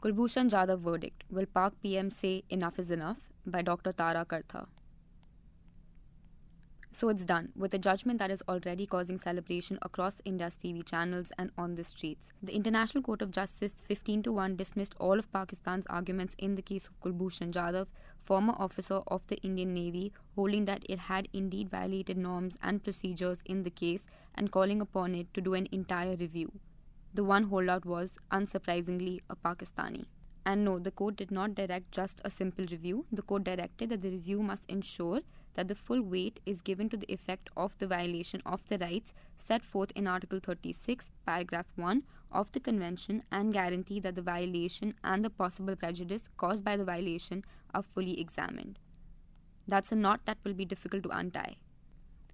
Kulbhushan Jadhav verdict Will Pak PM say enough is enough? by Dr. Tara Kartha. So it's done, with a judgment that is already causing celebration across India's TV channels and on the streets. The International Court of Justice 15 to 1 dismissed all of Pakistan's arguments in the case of Kulbhushan Jadhav, former officer of the Indian Navy, holding that it had indeed violated norms and procedures in the case and calling upon it to do an entire review. The one holdout was, unsurprisingly, a Pakistani. And no, the court did not direct just a simple review. The court directed that the review must ensure that the full weight is given to the effect of the violation of the rights set forth in Article 36, paragraph 1 of the Convention and guarantee that the violation and the possible prejudice caused by the violation are fully examined. That's a knot that will be difficult to untie.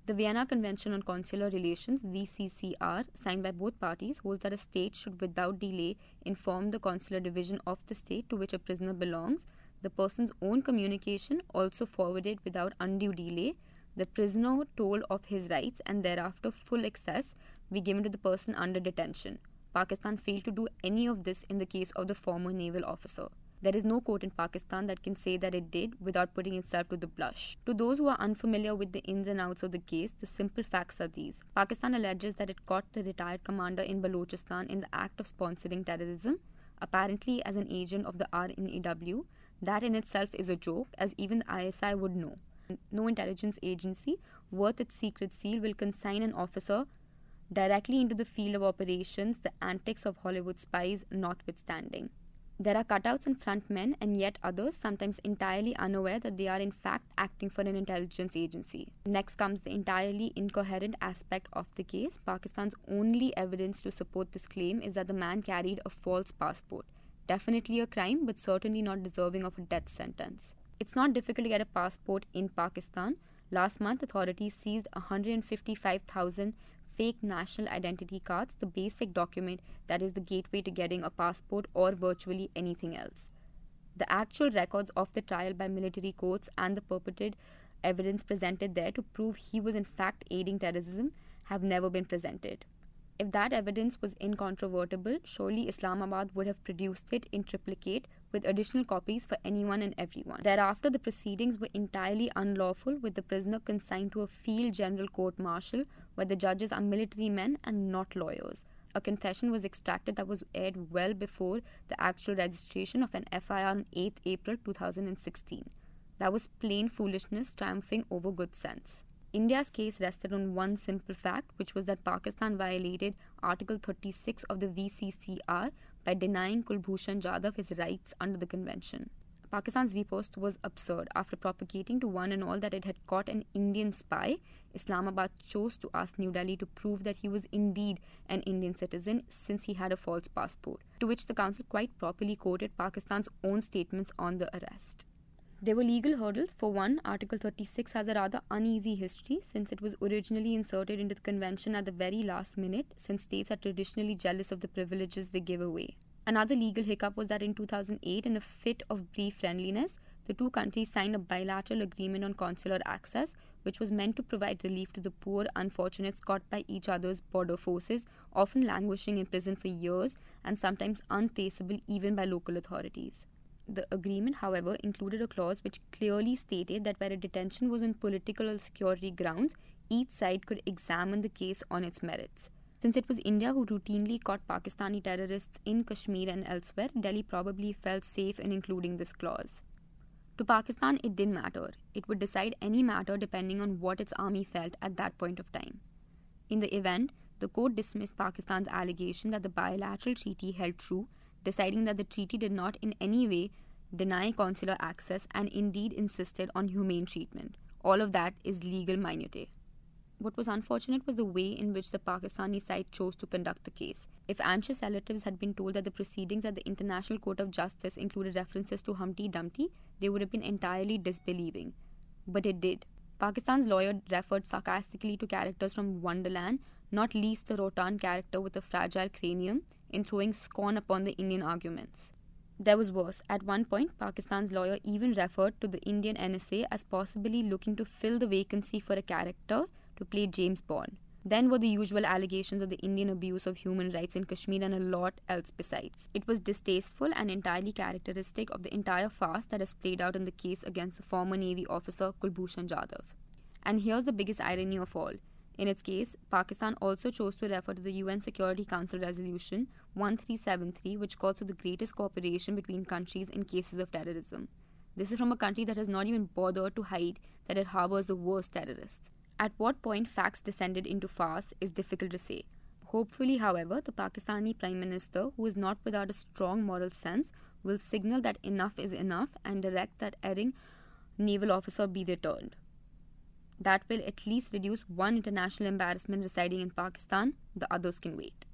The Vienna Convention on Consular Relations, VCCR, signed by both parties, holds that a state should without delay inform the consular division of the state to which a prisoner belongs, the person's own communication also forwarded without undue delay, the prisoner told of his rights, and thereafter full access be given to the person under detention. Pakistan failed to do any of this in the case of the former naval officer. There is no court in Pakistan that can say that it did without putting itself to the blush. To those who are unfamiliar with the ins and outs of the case, the simple facts are these. Pakistan alleges that it caught the retired commander in Balochistan in the act of sponsoring terrorism, apparently as an agent of the R&AW. That in itself is a joke, as even the ISI would know. No intelligence agency worth its secret seal will consign an officer directly into the field of operations, the antics of Hollywood spies notwithstanding. There are cutouts and front men, and yet others, sometimes entirely unaware that they are in fact acting for an intelligence agency. Next comes the entirely incoherent aspect of the case. Pakistan's only evidence to support this claim is that the man carried a false passport. Definitely a crime, but certainly not deserving of a death sentence. It's not difficult to get a passport in Pakistan. Last month, authorities seized 155,000 fake national identity cards, the basic document that is the gateway to getting a passport or virtually anything else. The actual records of the trial by military courts and the purported evidence presented there to prove he was in fact aiding terrorism have never been presented. If that evidence was incontrovertible, surely Islamabad would have produced it in triplicate with additional copies for anyone and everyone. Thereafter, the proceedings were entirely unlawful, with the prisoner consigned to a field general court martial where the judges are military men and not lawyers. A confession was extracted that was aired well before the actual registration of an FIR on 8 April 2016. That was plain foolishness triumphing over good sense. India's case rested on one simple fact, which was that Pakistan violated Article 36 of the VCCR by denying Kulbhushan Jadhav his rights under the convention. Pakistan's repost was absurd. After propagating to one and all that it had caught an Indian spy, Islamabad chose to ask New Delhi to prove that he was indeed an Indian citizen since he had a false passport, to which the counsel quite properly quoted Pakistan's own statements on the arrest. There were legal hurdles. For one, Article 36 has a rather uneasy history since it was originally inserted into the convention at the very last minute, since states are traditionally jealous of the privileges they give away. Another legal hiccup was that in 2008, in a fit of brief friendliness, the two countries signed a bilateral agreement on consular access, which was meant to provide relief to the poor unfortunates caught by each other's border forces, often languishing in prison for years and sometimes untraceable even by local authorities. The agreement, however, included a clause which clearly stated that where a detention was on political or security grounds, each side could examine the case on its merits. Since it was India who routinely caught Pakistani terrorists in Kashmir and elsewhere, Delhi probably felt safe in including this clause. To Pakistan, it didn't matter. It would decide any matter depending on what its army felt at that point of time. In the event, the court dismissed Pakistan's allegation that the bilateral treaty held true deciding that the treaty did not in any way deny consular access and indeed insisted on humane treatment. All of that is legal minutiae. What was unfortunate was the way in which the Pakistani side chose to conduct the case. If anxious relatives had been told that the proceedings at the International Court of Justice included references to Humpty Dumpty, they would have been entirely disbelieving. But it did. Pakistan's lawyer referred sarcastically to characters from Wonderland, not least the rotund character with a fragile cranium, in throwing scorn upon the Indian arguments. There was worse. At one point, Pakistan's lawyer even referred to the Indian NSA as possibly looking to fill the vacancy for a character to play James Bond. Then were the usual allegations of the Indian abuse of human rights in Kashmir and a lot else besides. It was distasteful and entirely characteristic of the entire farce that has played out in the case against the former Navy officer Kulbhushan Jadhav. And here's the biggest irony of all. In its case, Pakistan also chose to refer to the UN Security Council Resolution 1373, which calls for the greatest cooperation between countries in cases of terrorism. This is from a country that has not even bothered to hide that it harbors the worst terrorists. At what point facts descended into farce is difficult to say. Hopefully, however, the Pakistani Prime Minister, who is not without a strong moral sense, will signal that enough is enough and direct that erring naval officer be returned. That will at least reduce one international embarrassment residing in Pakistan, the others can wait.